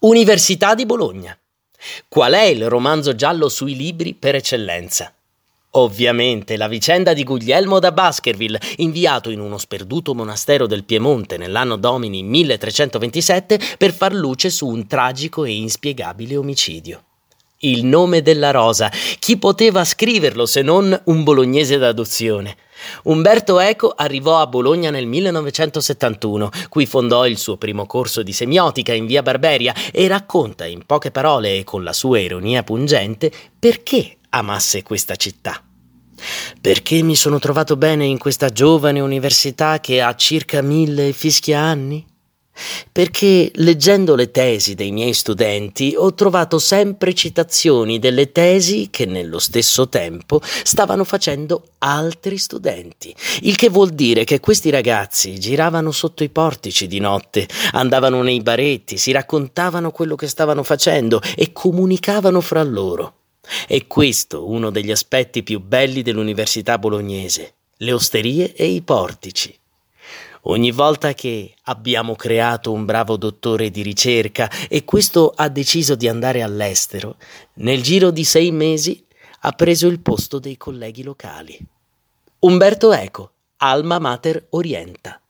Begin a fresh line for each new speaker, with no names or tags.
Università di Bologna. Qual è il romanzo giallo sui libri per eccellenza? Ovviamente la vicenda di Guglielmo da Baskerville, inviato in uno sperduto monastero del Piemonte nell'anno domini 1327 per far luce su un tragico e inspiegabile omicidio. Il nome della rosa, chi poteva scriverlo se non un bolognese d'adozione? Umberto Eco arrivò a Bologna nel 1971, qui fondò il suo primo corso di semiotica in via Barberia e racconta in poche parole e con la sua ironia pungente perché amasse questa città. Perché mi sono trovato bene in questa giovane università che ha circa mille fischia anni? Perché leggendo le tesi dei miei studenti ho trovato sempre citazioni delle tesi che nello stesso tempo stavano facendo altri studenti, il che vuol dire che questi ragazzi giravano sotto i portici di notte, andavano nei baretti, si raccontavano quello che stavano facendo e comunicavano fra loro. E questo uno degli aspetti più belli dell'università bolognese, le osterie e i portici. Ogni volta che abbiamo creato un bravo dottore di ricerca e questo ha deciso di andare all'estero, nel giro di sei mesi ha preso il posto dei colleghi locali. Umberto Eco, Alma Mater Orienta.